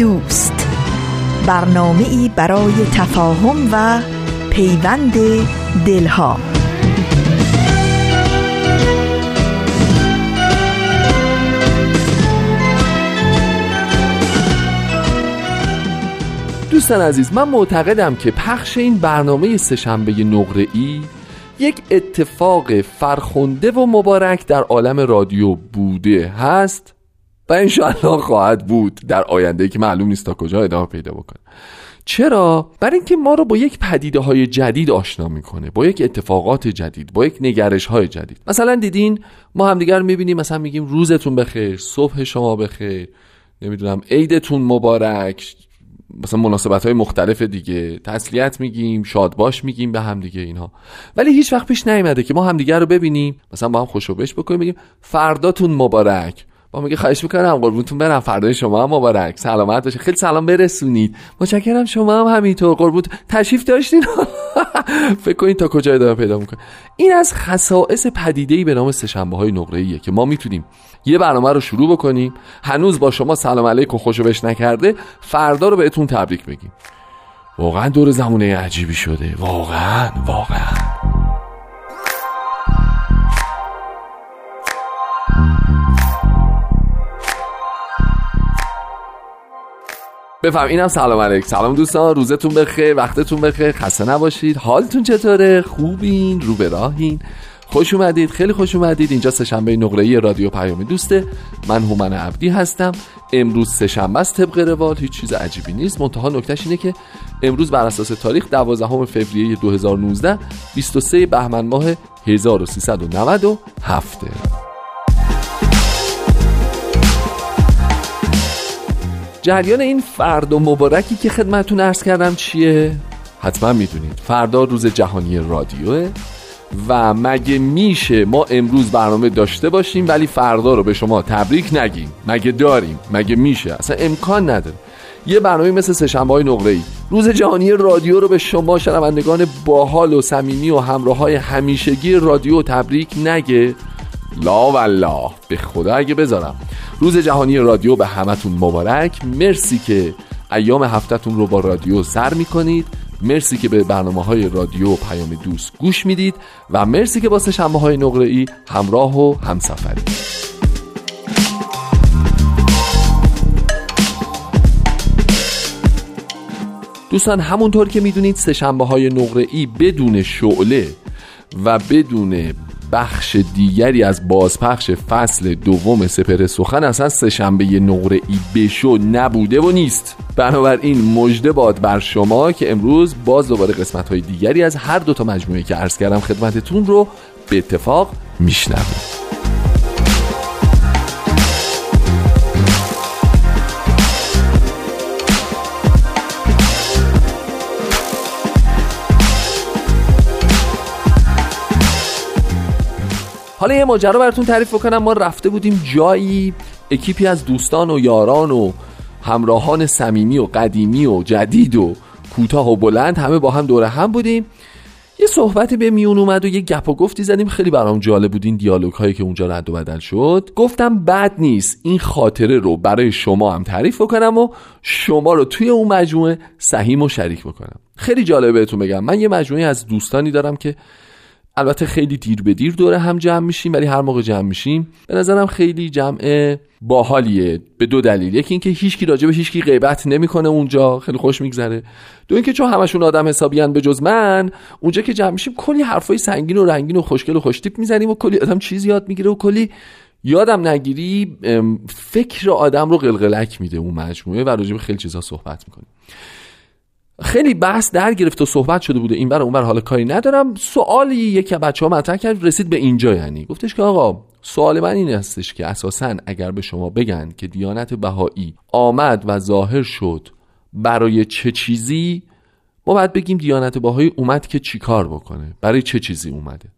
دوست. برنامه ای برای تفاهم و پیوند دلها. دوستان عزیز من معتقدم که پخش این برنامه سهشنبه نقره ای یک اتفاق فرخنده و مبارک در عالم رادیو بوده هست. و انشاءالله خواهد بود در آینده که معلوم نیست تا کجا ادامه پیدا بکنه. چرا؟ برای اینکه ما رو با یک پدیده های جدید آشنا می‌کنه با یک اتفاقات جدید با یک نگرش های جدید. مثلا دیدین ما همدیگر می‌بینیم مثلا میگیم روزتون بخیر صبح شما بخیر نمی‌دونم عیدتون مبارک مثلا مناسبت های مختلف دیگه. تسلیت میگیم شادباش میگیم به هم دیگه اینها. ولی هیچ وقت پیش نیومده که ما همدیگه رو ببینیم مثلا با هم خوشوبش بکنیم بگیم فرداتون مبارک. با میگه خواهش می‌کنم قربونتون برم فردای شما هم مبارک. سلامت باشه. خیلی سلام برسونید. متشکرم شما هم همینطور. قربون تشریف داشتین؟ فکر کنید تا کجا ادامه پیدا می‌کنه. این از خصائص پدیده ای به نام سهشنبه های نقره که ما می‌تونیم یه برنامه رو شروع بکنیم. هنوز با شما سلام علیکم خوشو بش نکرده. فردا رو بهتون تبریک بگیم واقعا دور زمونه عجیبی شده. واقعا واقعا. بفهم اینم سلام علیک سلام دوستان روزتون بخیر وقتتون بخیر خسته نباشید. حالتون چطوره؟ خوبین؟ رو به راهین. خوش اومدید خیلی خوش اومدید. اینجا سهشنبه نقره رادیو پیام دوسته. من هومن عبدی هستم. امروز سهشنبه است طبق روال. هیچ چیز عجیبی نیست. منتها نکتهش اینه که امروز بر اساس تاریخ 12 فوریه 2019 23 بهمن ماه 1397 جریان این فردا مبارکی که خدمتون ارز کردم چیه؟ حتما می‌دونید. فردا روز جهانی رادیوه و مگه میشه ما امروز برنامه داشته باشیم ولی فردا رو به شما تبریک نگیم؟ مگه داریم؟ مگه میشه؟ اصلا امکان نداره. یه برنامه مثل سهشنبه های نقره ای روز جهانی رادیو رو به شما شنوندگان باحال و صمیمی و همراه های همیشگی رادیو تبریک نگه. لا والله. به خدا اگه بذارم روز جهانی رادیو به همتون مبارک. مرسی که ایام هفتهتون رو با رادیو سر می‌کنید. مرسی که به برنامه های رادیو پیام دوست گوش می‌دید و مرسی که با شنبه های نقره ای همراه و همسفری. دوستان همونطور که می‌دونید سهشنبه های نقره ای بدون شعله و بدون بخش دیگری از بازپخش فصل دوم سپر سخن اصلا سهشنبه نقره ای بشو نبوده و نیست. بنابراین مژده باد بر شما که امروز باز دوباره قسمت های دیگری از هر دو تا مجموعه که عرض کردم خدمتتون رو به اتفاق میشنوید. حالا یه ماجرا براتون تعریف بکنم. ما رفته بودیم جایی اکیپی از دوستان و یاران و همراهان صمیمی و قدیمی و جدید و کوتاه و بلند همه با هم دوره هم بودیم. یه صحبتی به میون اومد و یه گپ و گفتی زدیم. خیلی برام جالب بود این دیالوگ هایی که اونجا رد و بدل شد. گفتم بد نیست. این خاطره رو برای شما هم تعریف بکنم و شما رو توی اون مجموعه سهیم و شریک بکنم. خیلی جالبه بهتون بگم. من یه مجموعه از دوستانی دارم که البته خیلی دیر به دیر دوره هم جمع میشیم ولی هر موقع جمع میشیم. به نظرم خیلی جمع باحالیه به دو دلیل. یکی اینکه هیچکی راجع به هیچکی غیبت نمی‌کنه اونجا خیلی خوش میگذره. دو اینکه چون همشون آدم حسابیان به جز من اونجا که جمع میشیم کلی حرفای سنگین و رنگین و خوشگل و خوشتیپ می‌زنیم و کلی آدم چیز یاد می‌گیره و کلی یادم نگیری فکر آدم رو قلقلک میده اون مجموعه و راجع خیلی چیزا صحبت می‌کنیم. خیلی بحث در گرفت و صحبت شده بوده. این بر اون بر حال کاری ندارم. سوالی یکی بچه ها مطرح کرد رسید به اینجا یعنی. گفتش که آقا سوال من این هستش که اساسا اگر به شما بگن که دیانت بهایی آمد و ظاهر شد برای چه چیزی؟ ما باید بگیم دیانت بهایی اومد که چیکار بکنه؟ برای چه چیزی اومده؟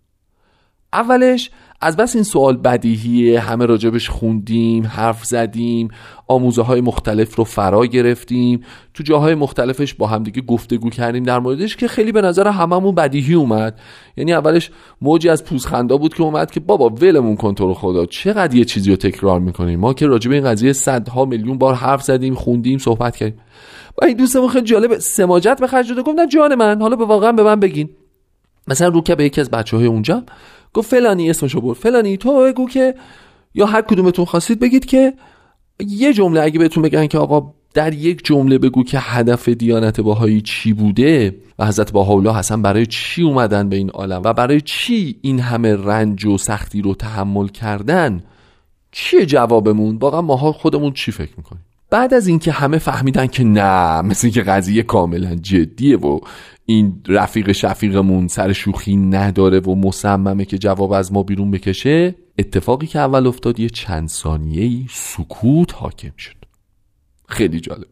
اولش از بس این سوال بدیهیه همه راجبش خوندیم حرف زدیم آموزه های مختلف رو فرا گرفتیم. تو جاهای مختلفش با همدیگه گفتگو کردیم در موردش که خیلی به نظر هممون بدیهی اومد. یعنی اولش موجی از پوزخندا بود که اومد که بابا ولمون کن تو خدا چقدر یه چیزی رو تکرار می‌کنیم ما که راجب این قضیه صدها میلیون بار حرف زدیم خوندیم صحبت کردیم. و این دوستمون خیلی جالب سماجت به خرج داده گفت نه جان من حالا به واقعا به من بگین. مثلا رو که به یکی از بچه های اونجا گفت فلانی اسمشو برد. فلانی تو بگو که یا هر کدومتون خواستید بگید که یه جمله اگه بهتون بگن که آقا در یک جمله بگو که هدف دیانت باهایی چی بوده و حضرت باهاولا حسن برای چی اومدن به این عالم و برای چی این همه رنج و سختی رو تحمل کردن؟ چیه جوابمون؟ واقعا ماها خودمون چی فکر می‌کنیم؟ بعد از اینکه همه فهمیدن که نه مثل اینکه قضیه کاملا جدیه و این رفیق شفیقمون سر شوخی نداره و مصممه که جواب از ما بیرون بکشه اتفاقی که اول افتاد یه چند ثانیه سکوت حاکم شد. خیلی جالب.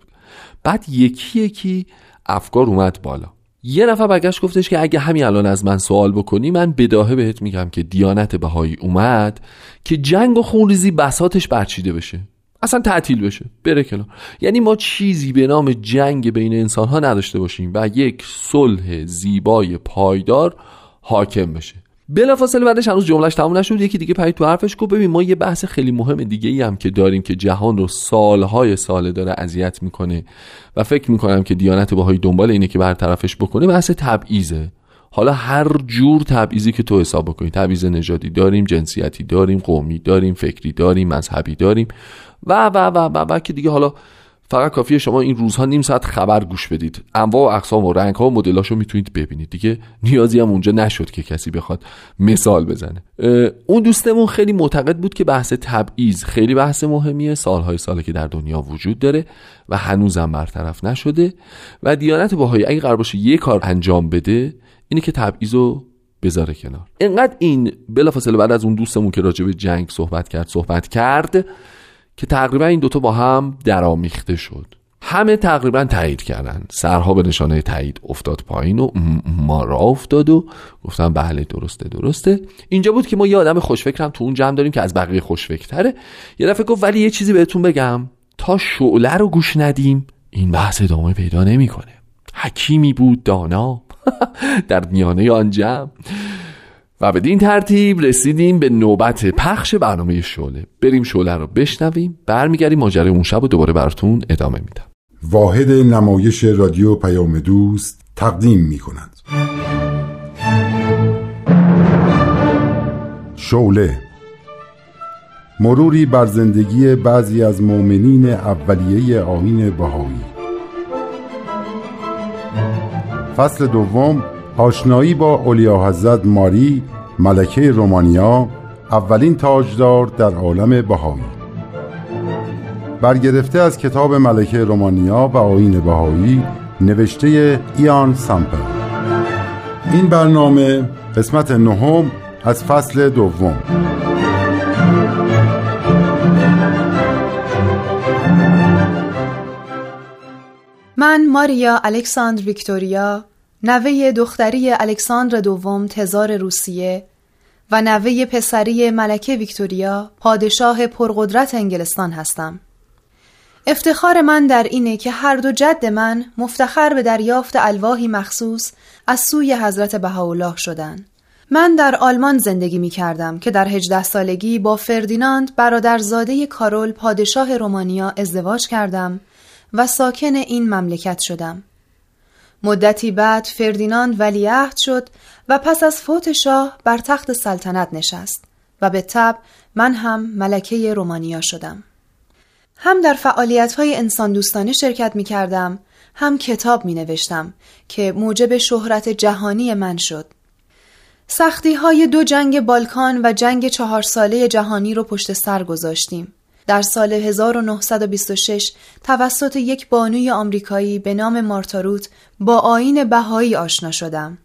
بعد یکی یکی افکار اومد بالا. یه نفر برگشت گفتش که اگه همین الان از من سوال بکنی من بداهه بهت میگم که دیانت بهایی اومد که جنگ و خونریزی بساتش برچیده بشه. اصلا تعطیل بشه. بره کنار. یعنی ما چیزی به نام جنگ بین انسان ها نداشته باشیم و یک صلح زیبای پایدار حاکم بشه. بلافاصله بعدش هنوز جملهش تموم نشد. یکی دیگه پرید تو حرفش گفت ببین ما یه بحث خیلی مهم دیگه ای هم که داریم که جهان رو سالهای ساله داره اذیت می‌کنه و فکر می‌کنم که دیانت باهایی دنبال اینه که برطرفش بکنه بحث تبعیضه. حالا هر جور تبعیضی که تو حساب بکنی تبعیض نژادی داریم جنسیتی داریم قومی داریم فکری داریم مذهبی داریم و و و و, و, که دیگه حالا فقط کافیه شما این روزها نیم ساعت خبر گوش بدید. انواع و اقسام و رنگ ها و مدلاشو می‌تونید ببینید. دیگه نیازی هم اونجا نشد که کسی بخواد مثال بزنه. اون دوستمون خیلی معتقد بود که بحث تبعیض خیلی بحث مهمیه. سالهای ساله که در دنیا وجود داره و هنوزم برطرف نشده. و دیانت باهایی اگه قرار باشه یه کار انجام بده اینه که تبعیض رو بذاره کنار. اینقدر این بلافاصله بعد از اون دوستمون که راجع به جنگ صحبت کرد صحبت کرد که تقریبا این دوتا با هم درامیخته شد. همه تقریبا تایید کردن. سرها به نشانه تایید افتاد پایین و ما را افتاد و گفتم بله درسته درسته. اینجا بود که ما یه آدم خوشفکرم تو اون جمع داریم که از بقیه خوشفکرتره. یه دفعه گفت ولی یه چیزی بهتون بگم. تا شعله رو گوش ندیم این بحث ادامه پیدا نمی‌کنه. حکیمی بود دانا. در میانه آن جمع. و بدین ترتیب رسیدیم به نوبت پخش برنامه شعله. بریم شعله رو بشنویم برمیگردیم ماجرای اون شب و دوباره براتون ادامه میدم. واحد نمایش رادیو پیام دوست تقدیم می کند شعله. مروری بر زندگی بعضی از مؤمنین اولیه آین بهایی. فصل دوم آشنایی با اولیا حضرت ماری ملکه رومانیا اولین تاجدار در عالم بهایی. برگرفته از کتاب ملکه رومانیا و آین بهایی نوشته ایان سامپل. این برنامه قسمت نهم از فصل دوم. من ماریا الکساندر ویکتوریا نوه دختری الکساندر دوم تزار روسیه و نوه پسری ملکه ویکتوریا پادشاه پرقدرت انگلستان هستم. افتخار من در اینه که هر دو جد من مفتخر به دریافت الواحی مخصوص از سوی حضرت بهاءالله شدند. من در آلمان زندگی می کردم که در هجده سالگی با فردیناند برادرزاده کارول پادشاه رومانیا ازدواج کردم و ساکن این مملکت شدم. مدتی بعد فردیناند ولیعهد شد و پس از فوت شاه بر تخت سلطنت نشست و به تب من هم ملکه رومانیا شدم. هم در فعالیت های انسان دوستانه شرکت می کردم هم کتاب می نوشتم که موجب شهرت جهانی من شد. سختی های دو جنگ بالکان و جنگ چهار ساله جهانی رو پشت سر گذاشتیم. در سال 1926 توسط یک بانوی آمریکایی به نام مارتاروت با آین بهایی آشنا شدم.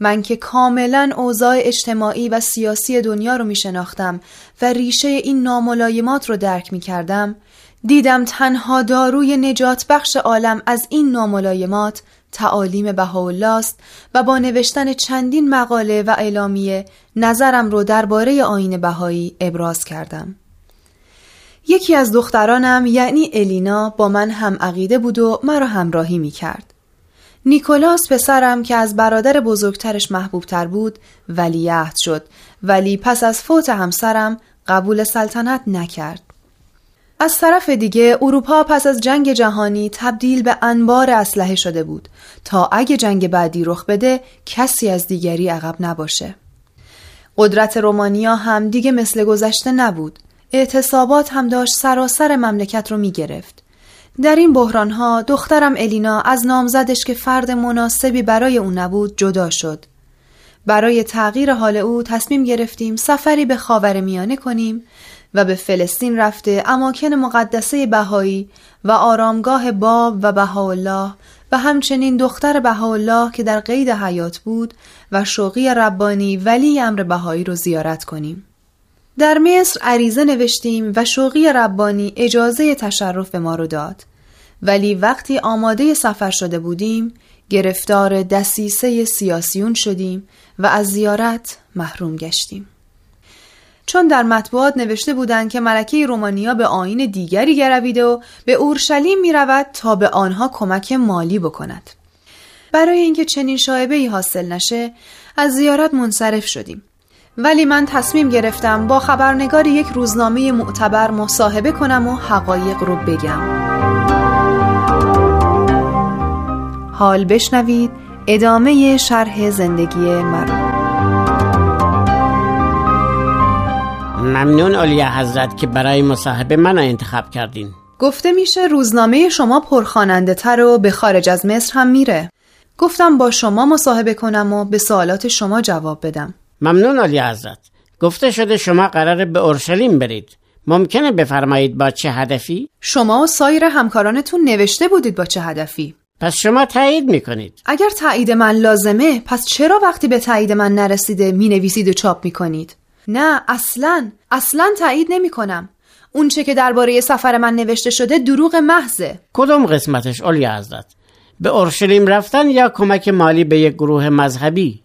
من که کاملا اوضاع اجتماعی و سیاسی دنیا رو می شناختم و ریشه این ناملایمات رو درک می کردم دیدم تنها داروی نجات بخش عالم از این ناملایمات تعالیم بهاءالله است و با نوشتن چندین مقاله و اعلامیه نظرم رو درباره آین بهایی ابراز کردم. یکی از دخترانم یعنی الینا با من هم عقیده بود و مرا همراهی می کرد. نیکولاس پسرم که از برادر بزرگترش محبوبتر بود ولیعهد شد ولی پس از فوت همسرم قبول سلطنت نکرد. از طرف دیگه اروپا پس از جنگ جهانی تبدیل به انبار اسلحه شده بود تا اگه جنگ بعدی رخ بده کسی از دیگری عقب نباشه. قدرت رومانیا هم دیگه مثل گذشته نبود. اعتصابات هم داشت سراسر مملکت رو می گرفت. در این بحران ها دخترم الینا از نامزدش که فرد مناسبی برای او نبود جدا شد. برای تغییر حال او تصمیم گرفتیم سفری به خاور میانه کنیم و به فلسطین رفته اماکن مقدسه بهایی و آرامگاه باب و بهاءالله و همچنین دختر بهاءالله که در قید حیات بود و شوقی ربانی ولی امر بهایی رو زیارت کنیم. در مصر عریضه نوشتیم و شوقی ربانی اجازه تشرف به ما رو داد. ولی وقتی آماده سفر شده بودیم گرفتار دسیسه سیاسیون شدیم و از زیارت محروم گشتیم. چون در مطبوعات نوشته بودند که ملکه رومانیا به آین دیگری گرویده و به اورشلیم می رود تا به آنها کمک مالی بکند. برای اینکه چنین شایبه ای حاصل نشه از زیارت منصرف شدیم. ولی من تصمیم گرفتم با خبرنگار یک روزنامه معتبر مصاحبه کنم و حقایق رو بگم. حال بشنوید ادامه شرح زندگی مرا. ممنون علیه حضرت که برای مصاحبه من انتخاب کردین. گفته میشه روزنامه شما پرخاننده تر و به خارج از مصر هم میره. گفتم با شما مصاحبه کنم و به سوالات شما جواب بدم. ممنون علی حضرت. گفته شده شما قرار به اورشلیم برید. ممکنه بفرمایید با چه هدفی؟ شما و سایر همکارانتون نوشته بودید با چه هدفی؟ پس شما تایید می‌کنید. اگر تایید من لازمه پس چرا وقتی به تایید من نرسیده می نویسید و چاپ می کنید؟ نه اصلا اصلا تایید نمی کنم اونچه که درباره سفر من نوشته شده دروغ محضه. کدوم قسمتش علی حضرت؟ به اورشلیم رفتن یا کمک مالی به یک گروه مذهبی؟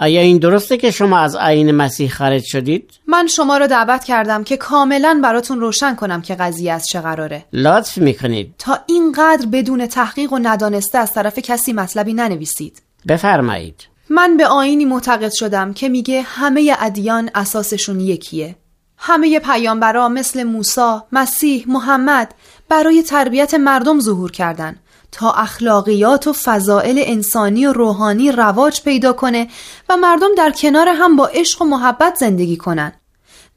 آیا این درسته که شما از عین مسیح خارج شدید؟ من شما را دعوت کردم که کاملا براتون روشن کنم که قضیه از چه قراره. لطف می‌کنید. تا اینقدر بدون تحقیق و ندانسته از طرف کسی مطلبی ننویسید. بفرمایید. من به آینی معتقد شدم که میگه همه ادیان اساسشون یکیه. همه پیامبرا مثل موسی، مسیح، محمد برای تربیت مردم ظهور کردن. تا اخلاقیات و فضائل انسانی و روحانی رواج پیدا کنه و مردم در کنار هم با عشق و محبت زندگی کنن.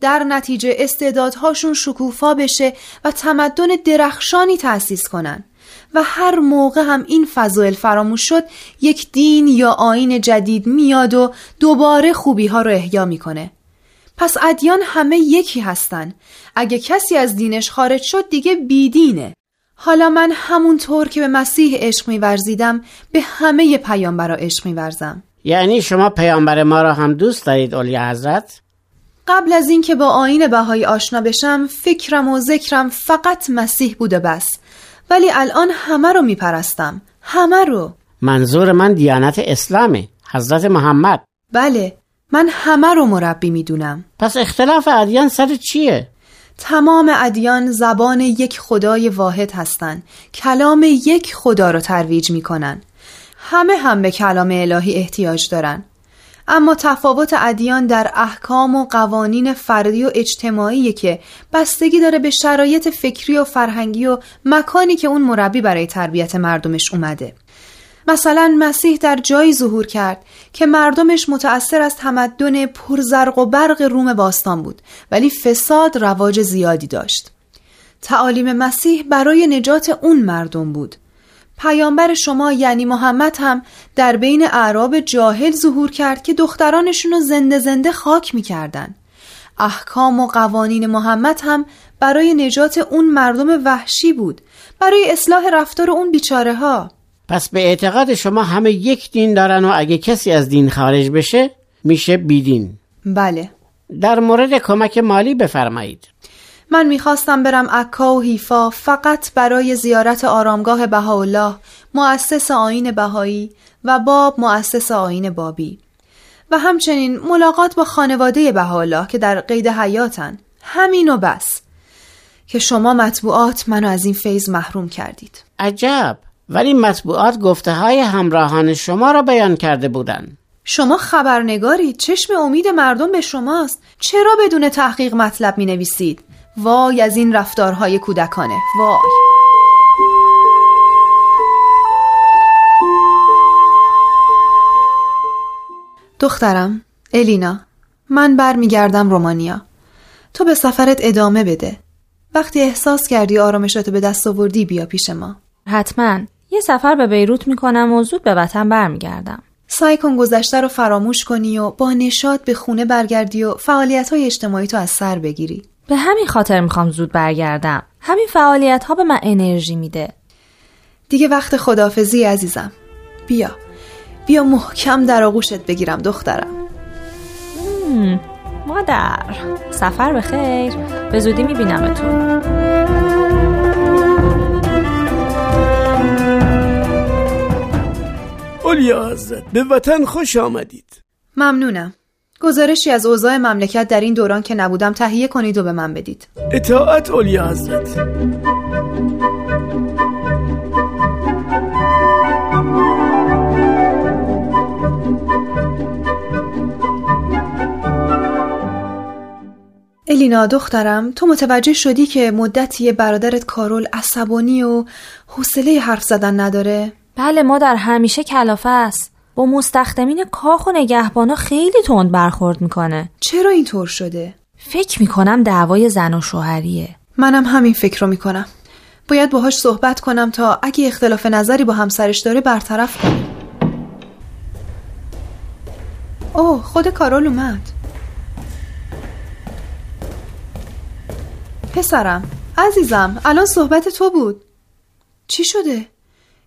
در نتیجه استعدادهاشون شکوفا بشه و تمدن درخشانی تأسیس کنن. و هر موقع هم این فضایل فراموش شد یک دین یا آین جدید میاد و دوباره خوبی ها رو احیا می‌کنه. پس ادیان همه یکی هستن. اگه کسی از دینش خارج شد دیگه بیدینه. حالا من همونطور که به مسیح عشق میورزیدم به همه پیامبرا عشق میورزم. یعنی شما پیامبر ما را هم دوست دارید اولی حضرت؟ قبل از اینکه با آین بهایی آشنا بشم فکرم و ذکرم فقط مسیح بوده بس. ولی الان همه رو میپرستم. همه رو. منظور من دیانت اسلامه حضرت محمد. بله من همه رو مربی می‌دونم. پس اختلاف ادیان سر چیه؟ تمام ادیان زبان یک خدای واحد هستند. کلام یک خدا را ترویج می کنن. همه هم به کلام الهی احتیاج دارن. اما تفاوت ادیان در احکام و قوانین فردی و اجتماعی که بستگی داره به شرایط فکری و فرهنگی و مکانی که اون مربی برای تربیت مردمش اومده. مثلا مسیح در جایی ظهور کرد که مردمش متأثر از تمدن پرزرق و برق روم باستان بود ولی فساد رواج زیادی داشت. تعالیم مسیح برای نجات اون مردم بود. پیامبر شما یعنی محمد هم در بین اعراب جاهل ظهور کرد که دخترانشون رو زنده زنده خاک می‌کردن. احکام و قوانین محمد هم برای نجات اون مردم وحشی بود برای اصلاح رفتار اون بیچاره ها پس به اعتقاد شما همه یک دین دارن و اگه کسی از دین خارج بشه میشه بیدین. بله. در مورد کمک مالی بفرمایید. من می‌خواستم برم عکا و حیفا فقط برای زیارت آرامگاه بهاءالله مؤسس آین بهایی و باب مؤسس آین بابی. و همچنین ملاقات با خانواده بهاءالله که در قید حیاتن. همین و بس. که شما مطبوعات منو از این فیض محروم کردید. عجب! ولی مطبوعات گفته های همراهان شما را بیان کرده بودند. شما خبرنگارید چشم امید مردم به شماست. چرا بدون تحقیق مطلب می نویسید وای از این رفتارهای کودکانه. وای. دخترم الینا من برمیگردم رومانیا. تو به سفرت ادامه بده. وقتی احساس کردی آرامشاتو به دست آوردی بیا پیش ما. حتما. یه سفر به بیروت می‌کنم و زود به وطن برمیگردم. سعی کن گذشته رو فراموش کنی و با نشاط به خونه برگردی و فعالیت های اجتماعی تو از سر بگیری. به همین خاطر می‌خوام زود برگردم. همین فعالیت ها به من انرژی میده. دیگه وقت خدافزی عزیزم. بیا. بیا محکم در آغوشت بگیرم دخترم. مادر سفر به خیر. به زودی میبینمتون. اولیا حضرت به وطن خوش آمدید. ممنونم. گزارشی از اوضاع مملکت در این دوران که نبودم تهیه کنید و به من بدید. اطاعت اولیا حضرت. الینا دخترم تو متوجه شدی که مدتی برادرت کارول عصبانی و حوصله حرف زدن نداره؟ بله مادر همیشه کلافه است. با مستخدمین کاخ و نگهبانا خیلی تند برخورد می‌کنه. چرا اینطور شده؟ فکر می‌کنم دعوای زن و شوهریه. منم همین فکر رو می‌کنم. باید باهاش صحبت کنم تا اگه اختلاف نظری با همسرش داره برطرف کنیم اوه خود کارول اومد. پسرم عزیزم الان صحبت تو بود. چی شده؟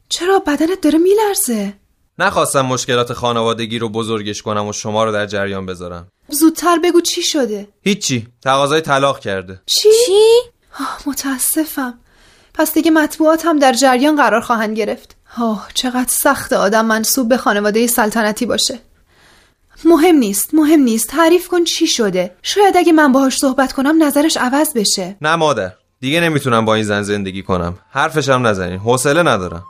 چرا بدنت داره میلرزه؟ نخواستم مشکلات خانوادگی رو بزرگش کنم و شما رو در جریان بذارم. زودتر بگو چی شده؟ هیچی. تقاضای طلاق کرده. چی؟ چی؟ متاسفم. پس دیگه مطبوعات هم در جریان قرار خواهند گرفت. آه چقدر سخت آدم منصوب به خانواده سلطنتی باشه. مهم نیست مهم نیست. تعریف کن چی شده. شاید اگه من باهاش صحبت کنم نظرش عوض بشه. نه مادر دیگه نمی‌تونم با این زن زندگی کنم. حرفشم نزنین. حوصله ندارم.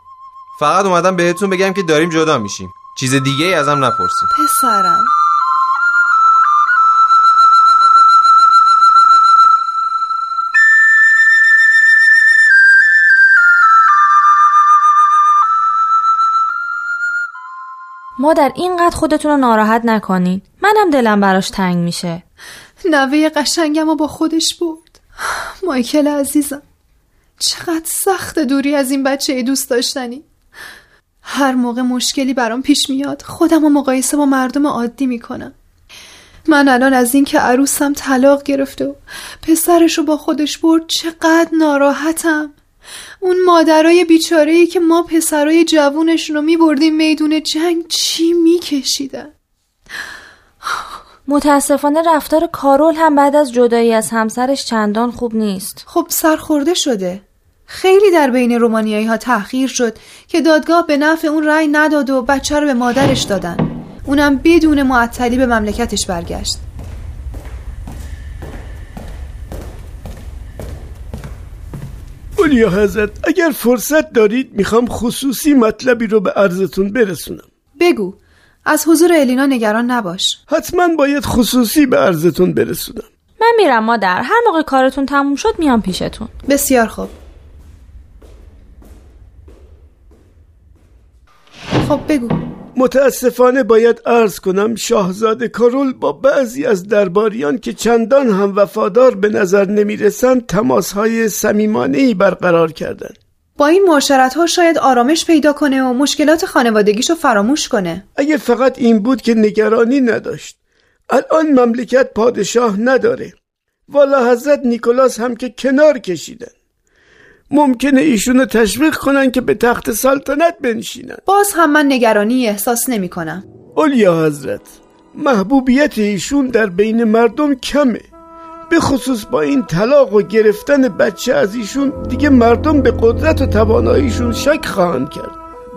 فقط اومدم بهتون بگم که داریم جدا میشیم. چیز دیگه ای ازم نپرسیم پسرم. مادر اینقدر خودتون رو ناراحت نکنین. منم دلم براش تنگ میشه. نوه قشنگم با خودش برد مایکل عزیزم چقدر سخت دوری از این بچه دوست داشتنی. هر موقع مشکلی برام پیش میاد خودم و مقایسه با مردم عادی می‌کنم. من الان از اینکه عروسم طلاق گرفته و پسرش رو با خودش برد چقدر ناراحتم. اون مادرای بیچاره که ما پسرای جوونشون رو میبردیم میدون جنگ چی میکشیدن؟ متاسفانه رفتار کارول هم بعد از جدایی از همسرش چندان خوب نیست. خب سرخورده شده. خیلی در بین رومانیایی ها تأخیر شد که دادگاه به نفع اون رأی نداد و بچه رو به مادرش دادن. اونم بدون معطلی به مملکتش برگشت. اولیا حضرت اگر فرصت دارید می‌خوام خصوصی مطلبی رو به عرضتون برسونم. بگو. از حضور الینا نگران نباش. حتما باید خصوصی به عرضتون برسونم. من میرم مادر. هر موقع کارتون تموم شد میام پیشتون. بسیار خوب. خب بگو. متاسفانه باید عرض کنم شاهزاده کارول با بعضی از درباریان که چندان هم وفادار به نظر نمی‌رسند تماسهای صمیمانه برقرار کردند. با این معاشرت ها شاید آرامش پیدا کنه و مشکلات خانوادگیشو فراموش کنه. اگه فقط این بود که نگرانی نداشت. الان مملکت پادشاه نداره. والا حضرت نیکولاس هم که کنار کشیدن. ممکنه ایشونو تشویق کنن که به تخت سلطنت بنشینن. باز هم من نگرانی احساس نمی کنم. اولیا حضرت محبوبیت ایشون در بین مردم کمه. به خصوص با این طلاق و گرفتن بچه از ایشون دیگه مردم به قدرت و تواناییشون شک خواهند کرد.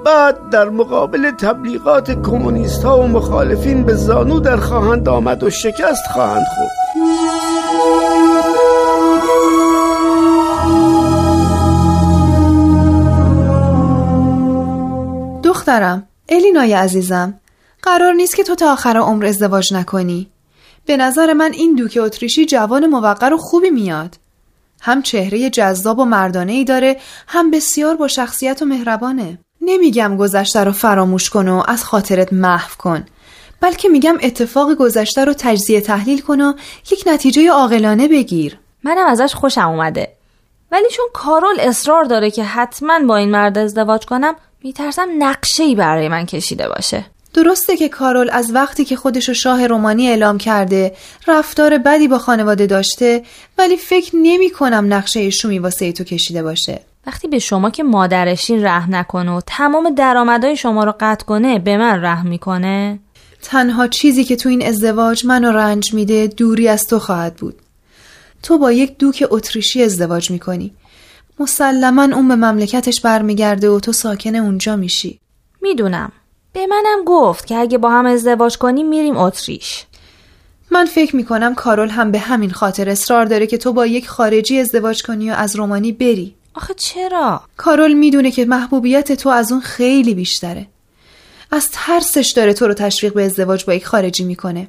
بعد در مقابل تبلیغات کمونیست ها و مخالفین به زانو در خواهند آمد و شکست خواهند خورد. دخترم الینای عزیزم. قرار نیست که تو تا آخر عمر ازدواج نکنی. به نظر من این دوک اتریشی جوان موقر و خوبی میاد. هم چهره جذاب و مردانه ای داره هم بسیار با شخصیت و مهربانه. نمیگم گذشته رو فراموش کن و از خاطرت محو کن. بلکه میگم اتفاق گذشته رو تجزیه تحلیل کن و یک نتیجه عاقلانه بگیر. منم ازش خوشم اومده. ولی چون کارول اصرار داره که حتما با این مرد ازدواج کنم میترسم نقشه ای برای من کشیده باشه. درسته که کارول از وقتی که خودشو شاه رومانی اعلام کرده رفتار بدی با خانواده داشته ولی فکر نمی کنم نقشه شومی واسه تو کشیده باشه. وقتی به شما که مادرشین رحم نکنه و تمام درآمدهای شما رو قطع کنه به من رحم می‌کنه؟ تنها چیزی که تو این ازدواج منو رنج میده دوری از تو خواهد بود. تو با یک دوک اتریشی ازدواج می‌کنی. مسلما اون به مملکتش برمیگرده و تو ساکن اونجا میشی. می‌دونم. به منم گفت که اگه با هم ازدواج کنیم میریم اتریش. من فکر می‌کنم کارول هم به همین خاطر اصرار داره که تو با یک خارجی ازدواج کنی و از رومانی بری. آخه چرا؟ کارول می‌دونه که محبوبیت تو از اون خیلی بیشتره. از ترسش داره تو رو تشویق به ازدواج با یک خارجی می‌کنه.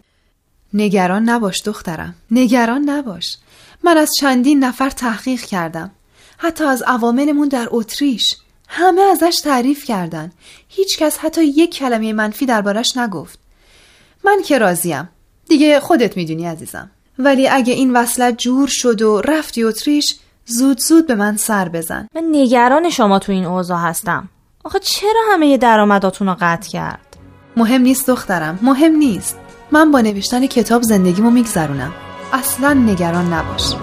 نگران نباش دخترم. نگران نباش. من از چندین نفر تحقیق کردم. حتی از عواملمون در اتریش. همه ازش تعریف کردن. هیچکس حتی یک کلمه منفی دربارش نگفت. من که راضیم. دیگه خودت می‌دونی عزیزم. ولی اگه این وصلت جور شد و رفتی اتریش زود زود به من سر بزن. من نگران شما تو این اوضاع هستم. آخه چرا همه درآمداتون رو قطع کرد؟ مهم نیست دخترم. مهم نیست. من با نوشتن کتاب زندگیمو میگذرونم. اصلا نگران نباش.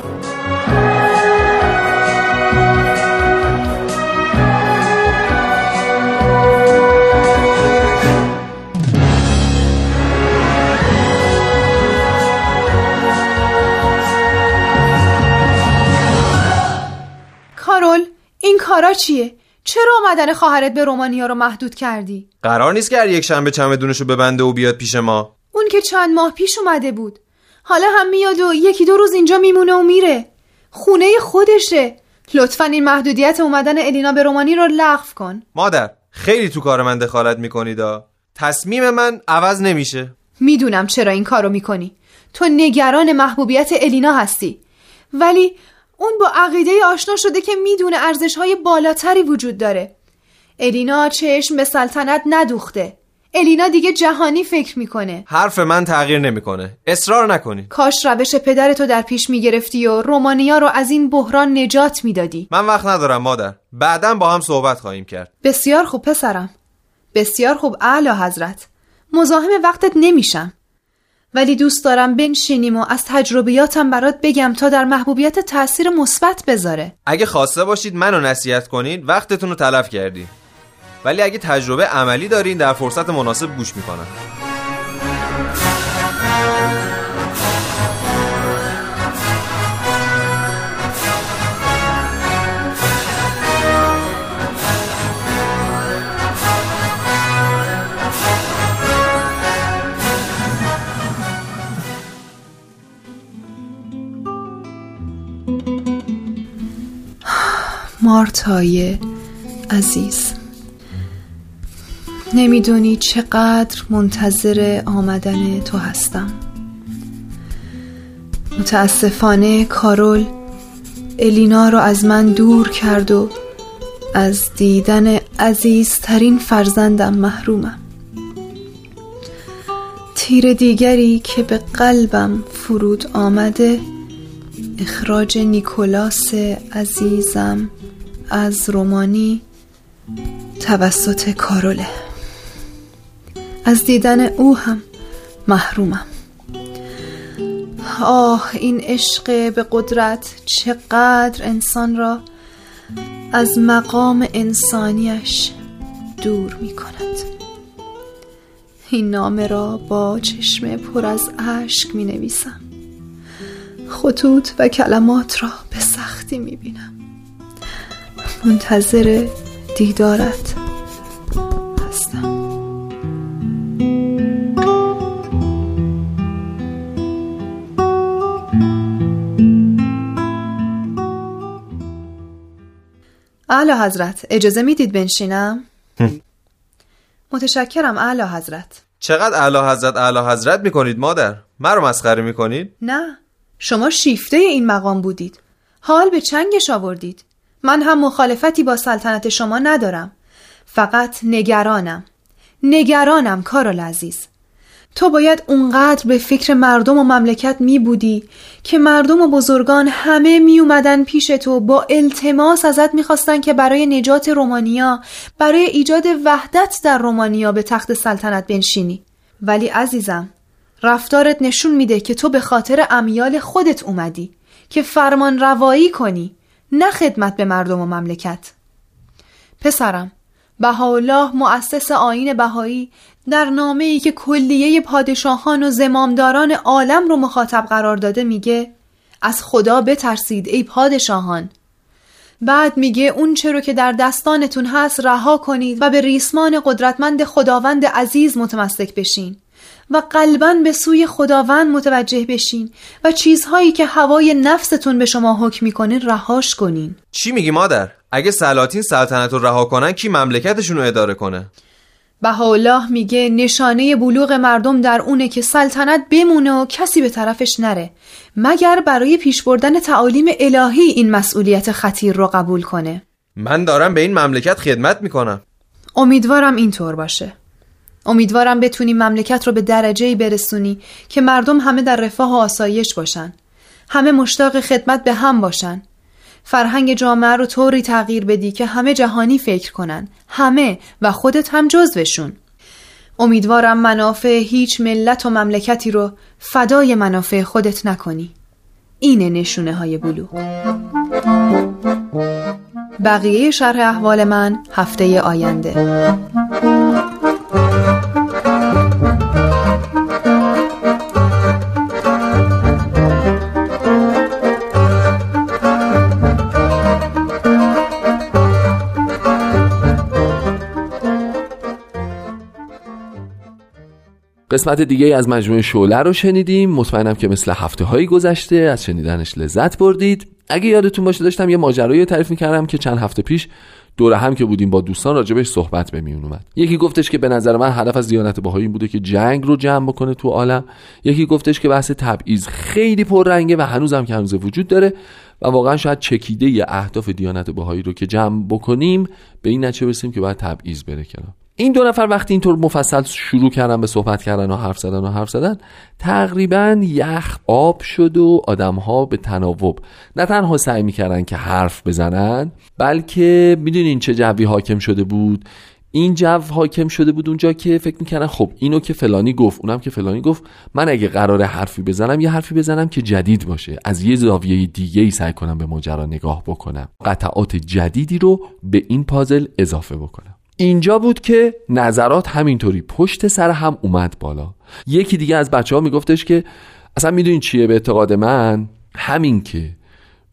کارول این کارا چیه؟ چرا آمدن خواهرت به رومانیا رو محدود کردی؟ قرار نیست که هر یک شنبه چمدونشو ببنده و بیاد پیش ما. اون که چند ماه پیش اومده بود. حالا هم میاد و یکی دو روز اینجا میمونه و میره. خونه خودشه. لطفا این محدودیت اومدن الینا به رومانی رو لغو کن. مادر خیلی تو کار من دخالت می‌کنید تصمیم من عوض نمیشه. می‌دونم چرا این کارو می‌کنی. تو نگران محبوبیت الینا هستی. ولی اون با عقیده آشنا شده که می‌دونه ارزش های بالاتری وجود داره. الینا چشم به سلطنت ندوخته. الینا دیگه جهانی فکر می‌کنه. حرف من تغییر نمی‌کنه. اصرار نکنی. کاش روش پدرتو در پیش می‌گرفتی و رومانیا رو از این بحران نجات می‌دادی. من وقت ندارم مادر. بعدا با هم صحبت خواهیم کرد. بسیار خوب پسرم. بسیار خوب اعلی حضرت. مزاحم وقتت نمیشم. ولی دوست دارم بنشینیم و از تجربیاتم برات بگم تا در محبوبیت تاثیر مثبت بذاره. اگه خواسته باشید منو نصیحت کنید وقتتون رو تلف کردی ولی اگه تجربه عملی دارین در فرصت مناسب گوش می‌کنم. مارتای عزیز نمی‌دونی چقدر منتظر آمدن تو هستم. متاسفانه کارول الینا رو از من دور کرد و از دیدن عزیزترین فرزندم محرومم. تیر دیگری که به قلبم فرود آمده اخراج نیکولاس عزیزم از رومانی توسط کاروله. از دیدن او هم محرومم. آه این عشق به قدرت چقدر انسان را از مقام انسانیش دور می کند. این نامه را با چشم پر از اشک می نویسم. خطوط و کلمات را به سختی می‌بینم. منتظر دیدارت هستم. اعلی حضرت اجازه می‌دید بنشینم؟ متشکرم اعلی حضرت. چقدر اعلی حضرت اعلی حضرت می‌کنید مادر؟ من رو مسخره می‌کنید؟ نه. شما شیفته این مقام بودید. حال به چنگش آوردید. من هم مخالفتی با سلطنت شما ندارم. فقط نگرانم. نگرانم کارال عزیز. تو باید اونقدر به فکر مردم و مملکت می بودی که مردم و بزرگان همه می اومدن پیش تو با التماس ازت می‌خواستن که برای نجات رومانیا برای ایجاد وحدت در رومانیا به تخت سلطنت بنشینی. ولی عزیزم رفتارت نشون میده که تو به خاطر امیال خودت اومدی که فرمان روایی کنی نه خدمت به مردم و مملکت. پسرم بهاءالله مؤسس آین بهایی در نامه ای که کلیه پادشاهان و زمامداران عالم رو مخاطب قرار داده میگه از خدا بترسید ای پادشاهان. بعد میگه اون چرا که در دستانتون هست رها کنید و به ریسمان قدرتمند خداوند عزیز متمسک بشین. و قلبا به سوی خداوند متوجه بشین و چیزهایی که هوای نفستون به شما حکم می‌کنه رهاش کنین. چی میگی مادر؟ اگه سلاطین سلطنت رو رها کنن کی مملکتشون رو اداره کنه؟ بهاءالله میگه نشانه بلوغ مردم در اونه که سلطنت بمونه و کسی به طرفش نره. مگر برای پیش بردن تعالیم الهی این مسئولیت خطیر رو قبول کنه؟ من دارم به این مملکت خدمت می‌کنم. امیدوارم اینطور باشه. امیدوارم بتونی مملکت رو به درجه برسونی که مردم همه در رفاه و آسایش باشن. همه مشتاق خدمت به هم باشن. فرهنگ جامعه رو طوری تغییر بدی که همه جهانی فکر کنن. همه و خودت هم جزوشون. امیدوارم منافع هیچ ملت و مملکتی رو فدای منافع خودت نکنی. اینه نشونه های بلو. بقیه شرح احوال من هفته آینده. قسمت دیگه از مجموعه شعله رو شنیدیم. مطمئنم که مثل هفته هایی گذشته از شنیدنش لذت بردید. اگه یادتون باشه داشتم یه ماجرایی تعریف می‌کردم که چند هفته پیش دور هم که بودیم با دوستان راجبش صحبت به میون اومد. یکی گفتش که به نظر من هدف از دیانت بهایی این بوده که جنگ رو جمع بکنه تو عالم. یکی گفتش که بحث تبعیض خیلی پررنگه و هنوزم که هنوز وجود داره و واقعا شاید چکیده اهداف دیانت بهایی رو که جمع بکنیم به این نتیجه برسیم که باید تبعیض بره کنار. این دو نفر وقتی اینطور مفصل شروع کردن به صحبت کردن و حرف زدن و حرف زدن تقریبا یخ آب شد و آدم ها به تناوب. نه تنها سعی می‌کردن که حرف بزنن بلکه می‌دونین چه جوی حاکم شده بود؟ این جو حاکم شده بود اونجا که فکر می‌کردن خب اینو که فلانی گفت اونم که فلانی گفت. من اگه قرار حرفی بزنم یه حرفی بزنم که جدید باشه. از یه زاویه دیگه ای سعی کنم به ماجرا نگاه بکنم. قطعات جدیدی رو به این پازل اضافه بکنم. اینجا بود که نظرات همینطوری پشت سر هم اومد بالا. یکی دیگه از بچه ها میگفتش که اصلا می‌دونین چیه به اعتقاد من؟ همین که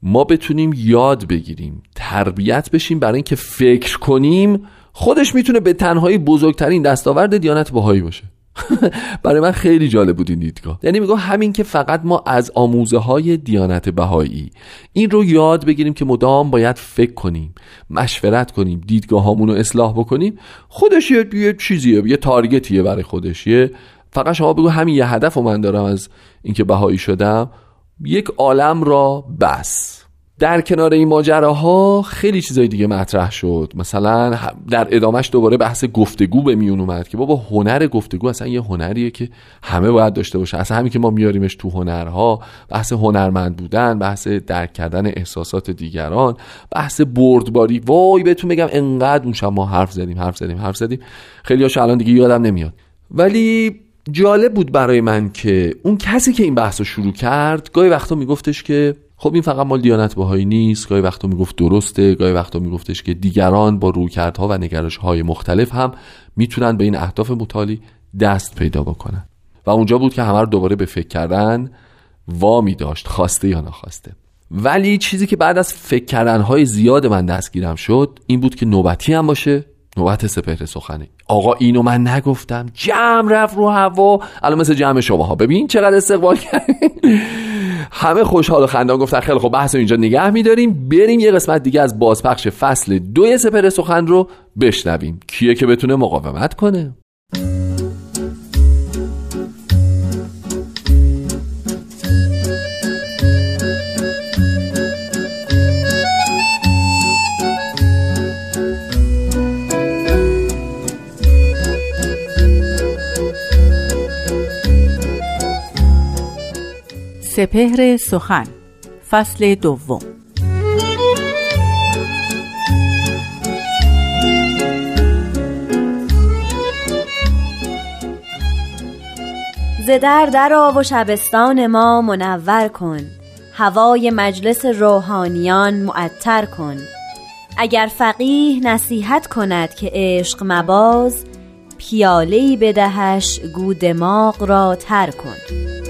ما بتونیم یاد بگیریم تربیت بشیم برای اینکه فکر کنیم خودش می‌تونه به تنهایی بزرگترین دستاورد دیانت بهایی باشه. برای من خیلی جالب بود این دیدگاه. یعنی میگم همین که فقط ما از آموزه های دیانت بهایی این رو یاد بگیریم که مدام باید فکر کنیم مشورت کنیم دیدگاه رو اصلاح بکنیم. خودش یه, چیزیه یه تارگتیه برای خودش. فقط شما بگو همین یه هدف من دارم از اینکه بهایی شدم یک عالم را بس. در کنار این ماجراها خیلی چیزای دیگه مطرح شد. مثلا در ادامش دوباره بحث گفتگو به میون اومد که بابا هنر گفتگو اصلا یه هنریه که همه باید داشته باشه. اصلا همین که ما میاریمش تو هنرها بحث هنرمند بودن بحث درک کردن احساسات دیگران بحث بردباری. وای بهتون بگم انقدر اون شب ما حرف زدیم حرف زدیم حرف زدیم. خیلی هاش الان دیگه یادم نمیاد. ولی جالب بود برای من که اون کسی که این بحث رو شروع کرد گاهی وقتا میگفتش که خب این فقط مال دیانت بهایی نیست. گاهی وقتا می‌گفت درسته گاهی وقتا میگفتش که دیگران با رویکردها و نگرش های مختلف هم می‌تونن به این اهداف متالی دست پیدا بکنن. و اونجا بود که همه رو دوباره به فکر کردن وامی داشت خواسته یا نخواسته. ولی چیزی که بعد از فکر کردنهای زیاد من دستگیرم شد این بود که نوبتی هم باشه نوبت سپهر سخنه. آقا اینو من نگفتم جمع رفت رو هوا. الان مثل جمع شما ها ببین چقدر استقبال کردین. همه خوشحال و خندان گفتن خیلی خب بحث اینجا نگه میداریم. بریم یه قسمت دیگه از بازپخش فصل دوی سپهر سخن رو بشنویم. کیه که بتونه مقاومت کنه؟ سپهر سخن فصل دوم. ز در درآ و شبستان ما منور کن هوای مجلس روحانیان معطر کن. اگر فقیه نصیحت کند که عشق مباز پیالهای بدهش گو دماغ را تر کن.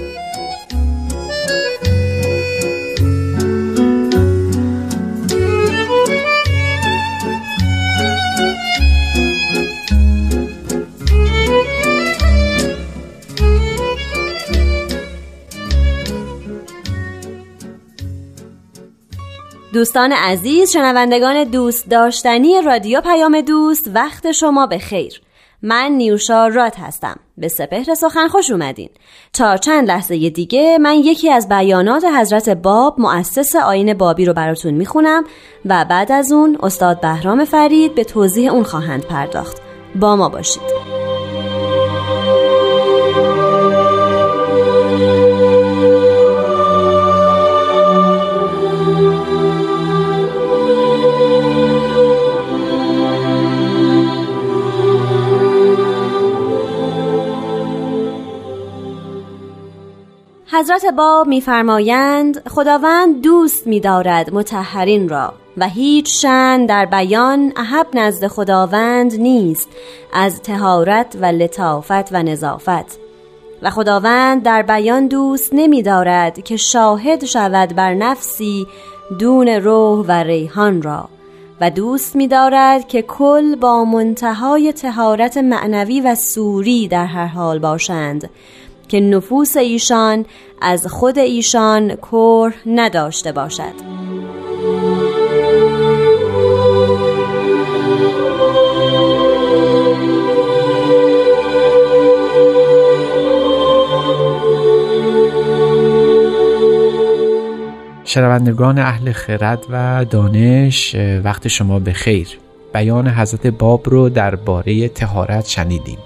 دوستان عزیز شنوندگان دوست داشتنی رادیو پیام دوست وقت شما به خیر. من نیوشا رات هستم. به سپهر سخن خوش اومدین. تا چند لحظه دیگه من یکی از بیانات حضرت باب مؤسس آین بابی رو براتون می‌خونم و بعد از اون استاد بهرام فرید به توضیح اون خواهند پرداخت. با ما باشید. حضرت باب میفرمایند خداوند دوست می‌دارد متحرین را و هیچ شن در بیان احب نزد خداوند نیست از تهارت و لطافت و نظافت. و خداوند در بیان دوست نمی دارد که شاهد شود بر نفسی دون روح و ریحان را. و دوست می دارد که کل با منتهای تهارت معنوی و سوری در هر حال باشند. که نفوس ایشان از خود ایشان کر نداشته باشد. شنوندگان اهل خرد و دانش وقت شما به خیر بیان حضرت باب رو درباره تهارت شنیدیم.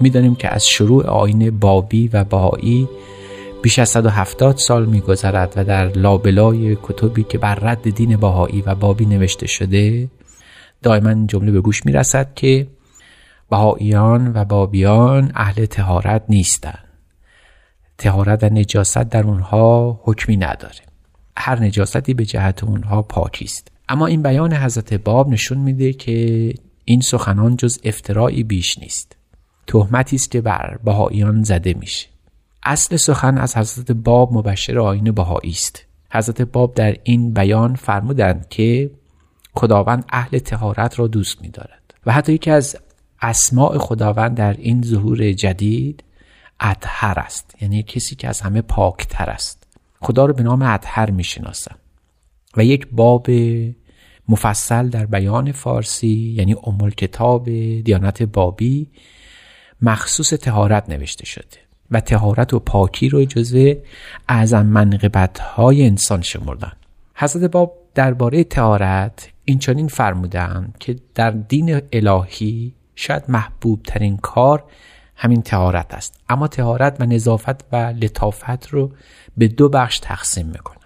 می‌دانیم که از شروع آین بابی و بهایی بیش از 170 سال میگذرد و در لابلای کتبی که بر رد دین باهایی و بابی نوشته شده دائما جمله به گوش می‌رسد که بهاییان و بابیان اهل تهارت نیستند. تهارت و نجاست در اونها حکمی نداره. هر نجاستی به جهت اونها پاکی است. اما این بیان حضرت باب نشون میده که این سخنان جز افترایی بیش نیست. تهمتی است که بر بهاییان زده میشه. اصل سخن از حضرت باب مبشر آین بهایی است. حضرت باب در این بیان فرمودند که خداوند اهل تهارت را دوست می‌دارد و حتی یکی از اسماع خداوند در این ظهور جدید اطهر است. یعنی کسی که از همه پاکتر است. خدا رو به نام اطهر می‌شناسند و یک باب مفصل در بیان فارسی یعنی ام کتاب دیانت بابی مخصوص تهارت نوشته شده و تهارت و پاکی رو جزو اعظم منقبت های انسان شمردن. حضرت باب درباره تهارت این چنین فرمودند که در دین الهی شاید محبوب ترین کار همین تهارت است. اما تهارت و نظافت و لطافت رو به دو بخش تقسیم می‌کنن.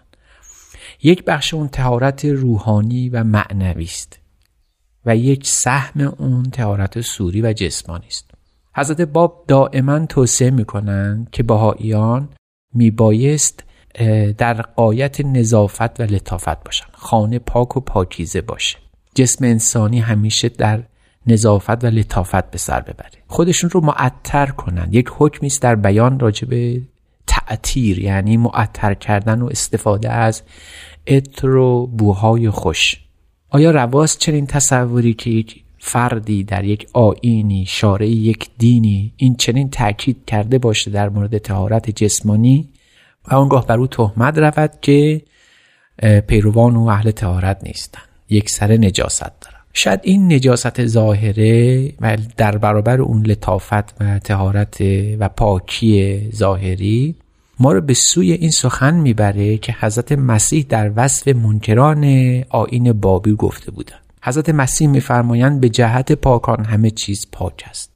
یک بخش اون تهارت روحانی و معنوی است و یک سهم اون تهارت سوری و جسمانی است. حضرت باب دائما توصیه می‌کنند که بهاییان میبایست در قایت نظافت و لطافت باشن. خانه پاک و پاکیزه باشه. جسم انسانی همیشه در نظافت و لطافت به سر ببره. خودشون رو معطر کنند یک حکمی است در بیان راجع به تعطیر یعنی معطر کردن و استفاده از عطر و بوهای خوش. آیا رواست چنین تصوری که یک فردی در یک آینی شارع یک دینی این چنین تاکید کرده باشه در مورد تهارت جسمانی و آنگاه بر او تهمت رود که پیروان و اهل تهارت نیستن یک سر نجاست دارن. شاید این نجاست ظاهره و در برابر اون لطافت و تهارت و پاکی ظاهری ما رو به سوی این سخن می‌بره که حضرت مسیح در وصف منکران آین بابی گفته بودند حضرت مسیح میفرمایند به جهت پاکان همه چیز پاک است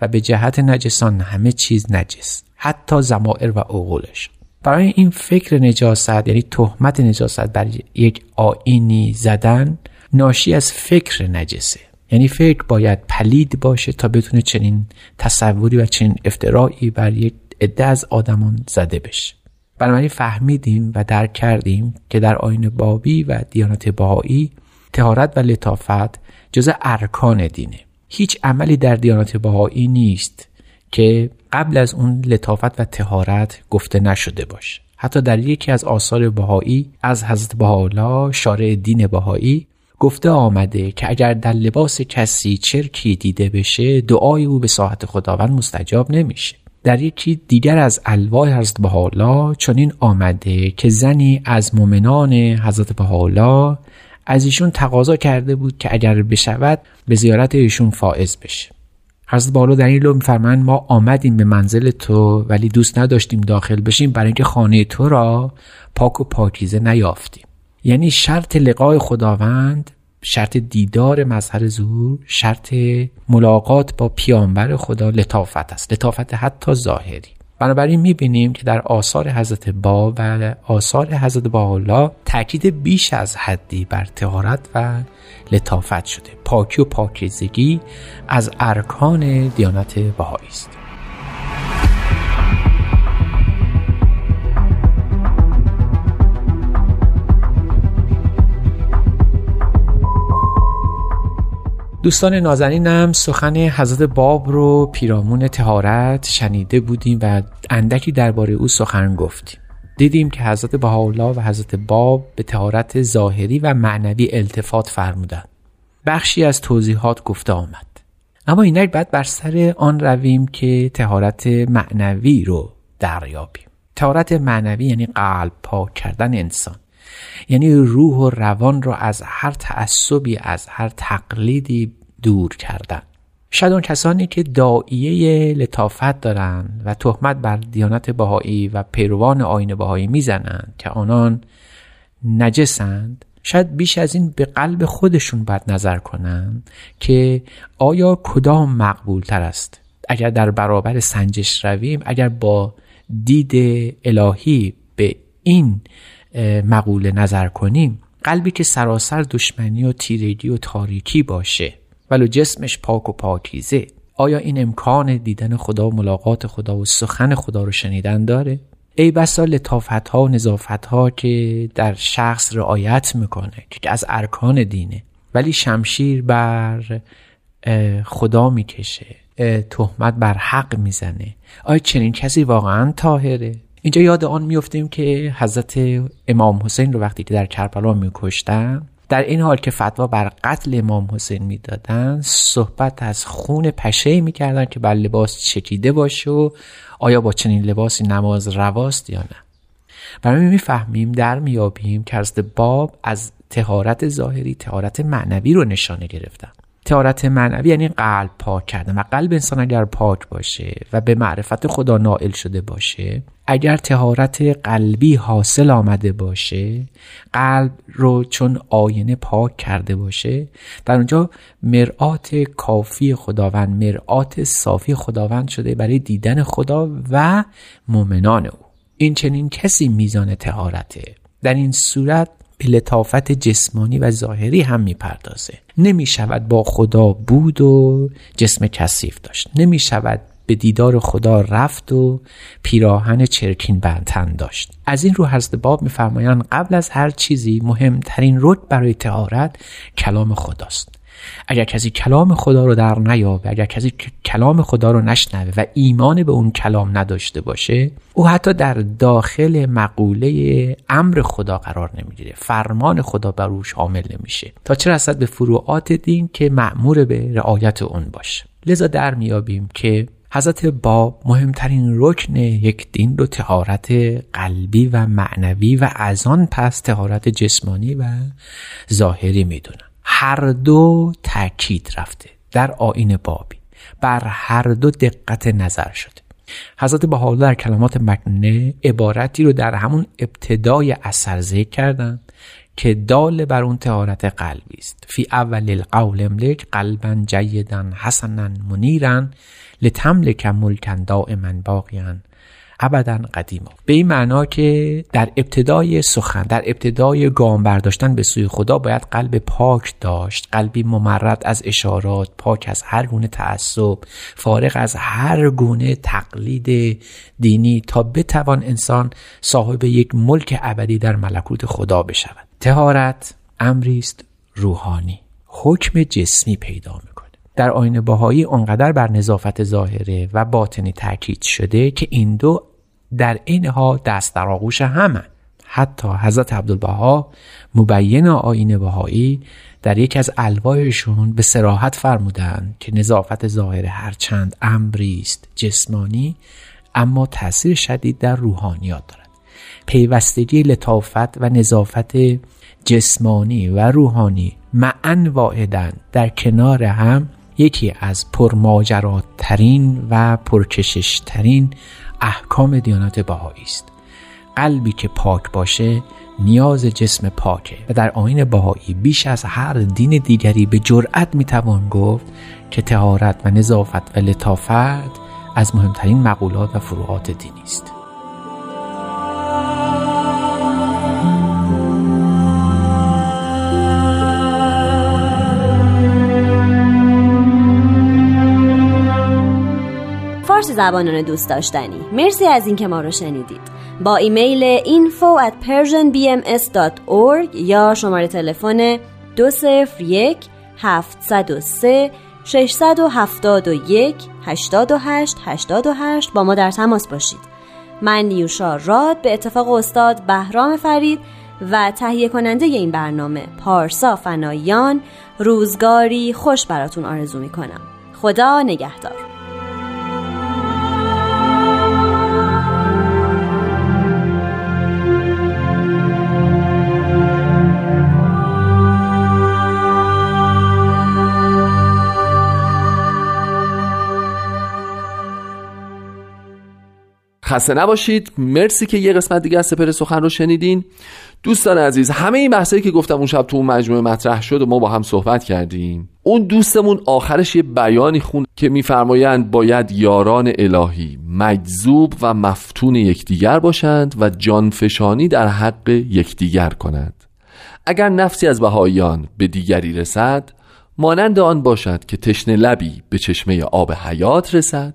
و به جهت نجسان همه چیز نجس حتی زمائر و عقولش. برای این فکر نجاست یعنی تهمت نجاست بر یک آینی زدن ناشی از فکر نجسه. یعنی فکر باید پلید باشه تا بتونه چنین تصوری و چنین افترایی بر یک عده از آدمان زده بشه. بنابراین فهمیدیم و درک کردیم که در آین بابی و دیانت بهایی تهارت و لطافت جز ارکان دینه. هیچ عملی در دیانت بهایی نیست که قبل از اون لطافت و تهارت گفته نشده باشه. حتی در یکی از آثار بهایی از حضرت بهاءالله شارع دین بهایی گفته آمده که اگر در لباس کسی چرکی دیده بشه دعای او به ساحت خداوند مستجاب نمیشه. در یکی دیگر از الواح حضرت بهاءالله چنین آمده که زنی از مؤمنان حضرت بهاءالله از ایشون تقاضا کرده بود که اگر بشود به زیارت ایشون فائز بشه. حضرت بالا در این لو میفرمایند ما آمدیم به منزل تو ولی دوست نداشتیم داخل بشیم برای اینکه خانه تو را پاک و پاکیزه نیافتیم. یعنی شرط لقای خداوند شرط دیدار مظهر زور شرط ملاقات با پیامبر خدا لطافت است. لطافت حتی ظاهری. بنابراین می‌بینیم که در آثار حضرت با و آثار حضرت با الله تاکید بیش از حدی بر تهارت و لطافت شده. پاکی و پاکیزگی از ارکان دیانت بهایی است. دوستان نازنینم سخن حضرت باب رو پیرامون تهارت شنیده بودیم و اندکی درباره او سخن گفتیم. دیدیم که حضرت بهاءالله و حضرت باب به تهارت ظاهری و معنوی التفات فرمودند. بخشی از توضیحات گفته آمد. اما اینک بعد بر سر آن رویم که تهارت معنوی رو دریابیم. تهارت معنوی یعنی قلب پاک کردن انسان. یعنی روح و روان را از هر تعصبی از هر تقلیدی دور کردن. شاید اون کسانی که دائیه لطافت دارند و تهمت بر دیانت بهایی و پیروان آین بهایی می‌زنند که آنان نجسند شاید بیش از این به قلب خودشون باید نظر کنند که آیا کدام مقبول تر است؟ اگر در برابر سنجش رویم اگر با دید الهی به این مقوله نظر کنیم قلبی که سراسر دشمنی و تیرگی و تاریکی باشه ولو جسمش پاک و پاکیزه آیا این امکان دیدن خدا و ملاقات خدا و سخن خدا رو شنیدن داره؟ ای بسا لطافت ها و نظافت ها که در شخص رعایت می‌کنه که از ارکان دینه ولی شمشیر بر خدا می‌کشه تهمت بر حق می‌زنه آیا چنین کسی واقعا تاهره؟ اینجا یاد آن میفتیم که حضرت امام حسین رو وقتی که در کربلا میکشتن در این حال که فتوا بر قتل امام حسین می‌دادن صحبت از خون پشه می‌کردن که بر لباس چکیده باشه و آیا با چنین لباسی نماز رواست یا نه. برای می‌فهمیم در میابیم که از باب از تهارت ظاهری تهارت معنوی رو نشانه گرفتن. تهارت معنوی یعنی قلب پاک کردن. و قلب انسان اگر پاک باشه و به معرفت خدا نائل شده باشه اگر تهارت قلبی حاصل آمده باشه قلب رو چون آینه پاک کرده باشه در اونجا مرآت کافی خداوند مرآت صافی خداوند شده برای دیدن خدا و مؤمنان او. این چنین کسی میزان تهارته در این صورت به لطافت جسمانی و ظاهری هم می‌پردازه. نمی شود با خدا بود و جسم کثیف داشت. نمی شود به دیدار خدا رفت و پیراهن چرکین بنتن داشت. از این رو حضرت باب میفرمایند قبل از هر چیزی مهمترین رد برای تهارت کلام خداست. اگر کسی کلام خدا رو در نیابه اگر کسی کلام خدا رو نشنوه و ایمان به اون کلام نداشته باشه او حتی در داخل مقوله امر خدا قرار نمی‌گیره. فرمان خدا بر او شامل نمیشه. تا چه رسد به فروعات دین که معمور به رعایت اون باشه. لذا در میابیم که حضرت باب مهمترین رکن یک دین رو تهارت قلبی و معنوی و از آن پس تهارت جسمانی و ظاهری می‌دونن. هر دو تاکید رفته در آین بابی. بر هر دو دقت نظر شده. حضرت بها در کلمات مکنه عبارتی رو در همون ابتدای اثر ذکر کردن که دال بر اون تهارت قلبی است. فی اول القول املک قلبا جیدا حسنا منیرا لتملک ملکن دائما باقیان ابدا قدیم. به این معنا که در ابتدای سخن در ابتدای گام برداشتن به سوی خدا باید قلب پاک داشت قلبی ممرد از اشارات پاک از هر گونه تعصب فارغ از هر گونه تقلید دینی تا بتوان انسان صاحب یک ملک ابدی در ملکوت خدا بشود. تهارت امری است روحانی. حکم جسمی پیدا می‌کنه در آین باهایی آنقدر بر نظافت ظاهره و باطنی تاکید شده که این دو در اینها دست در آغوش همه حتی حضرت عبدالبها مبین آین بهایی در یکی از الواحشون به سراحت فرمودند که نظافت ظاهر هرچند امری است جسمانی اما تاثیر شدید در روحانیات دارد. پیوستگی لطافت و نظافت جسمانی و روحانی معن واحدن در کنار هم یکی از پرماجراترین و پرکششترین احکام دیانت بهایی است. قلبی که پاک باشه نیاز جسم پاکه. و در آین بهایی بیش از هر دین دیگری به جرأت می‌توان گفت که تهارت و نظافت و لطافت از مهمترین مقولات و فروعات دینی است. زبانان دوست داشتنی. مرسی از اینکه ما رو شنیدید. با ایمیل info at persianbms.org یا شماره تلفن 201 703 671 828 828 با ما در تماس باشید. من نیوشا راد به اتفاق استاد بهرام فرید و تهیه کننده این برنامه پارسا فنایان روزگاری خوش براتون آرزو می کنم خدا نگهدار. خسته نباشید. مرسی که یه قسمت دیگه از سپر سخن رو شنیدین. دوستان عزیز همه این بحثایی که گفتم اون شب تو اون مجموعه مطرح شد و ما با هم صحبت کردیم. اون دوستمون آخرش یه بیانی خون که میفرمایند باید یاران الهی مجذوب و مفتون یکدیگر باشند و جانفشانی در حق یکدیگر کنند. اگر نفسی از بهاییان به دیگری رسد مانند آن باشد که تشنه لبی به چشمه آب حیات رسد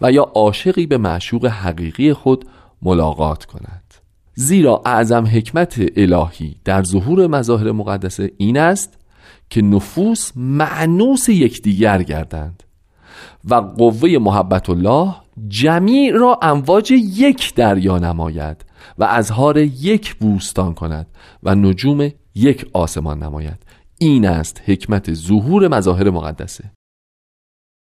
و یا عاشقی به معشوق حقیقی خود ملاقات کند. زیرا اعظم حکمت الهی در ظهور مظاهر مقدسه این است که نفوس معنوس یکدیگر گردند و قوه محبت الله جمیع را امواج یک دریا نماید و ازهار یک بوستان کند و نجوم یک آسمان نماید. این است حکمت ظهور مظاهر مقدسه.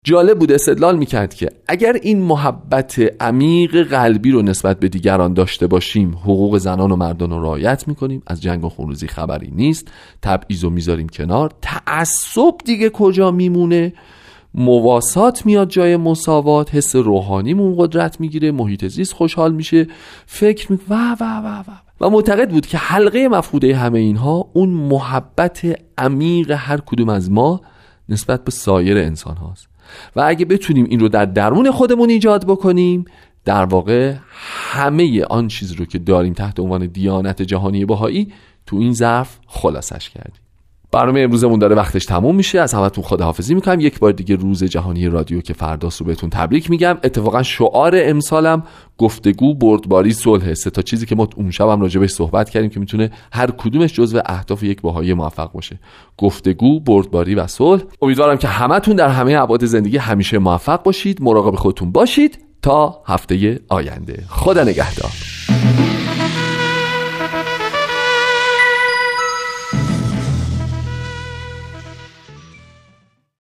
جالب بود استدلال می‌کرد که اگر این محبت عمیق قلبی رو نسبت به دیگران داشته باشیم حقوق زنان و مردان رو رعایت می‌کنیم از جنگ و خونریزی خبری نیست تبعیض و می‌ذاریم کنار تعصب دیگه کجا میمونه؟ مواسات میاد جای مساوات حس روحانیمون قدرت می‌گیره محیط زیست خوشحال میشه فکر می و و و و و. معتقد بود که حلقه مفقوده همه اینها اون محبت عمیق هر کدوم از ما نسبت به سایر انسان هاست و اگه بتونیم این رو در درون خودمون ایجاد بکنیم در واقع همه آن چیز رو که داریم تحت عنوان دیانت جهانی بهایی تو این ظرف خلاصش کردیم. برنامه امروزمون داره وقتش تموم میشه. از همتون خداحافظی می‌کنم. یک بار دیگه روز جهانی رادیو که فرداست رو بهتون تبریک میگم. اتفاقا شعار امسالم گفتگو بردباری صلح. سه تا چیزی که ما اون شب هم راجبش صحبت کردیم که می‌تونه هر کدومش جزو اهداف یک باهای موفق باشه. گفتگو بردباری و صلح. امیدوارم که همتون در همه ابعاد زندگی همیشه موفق باشید. مراقب خودتون باشید تا هفته آینده. خدا نگهدار.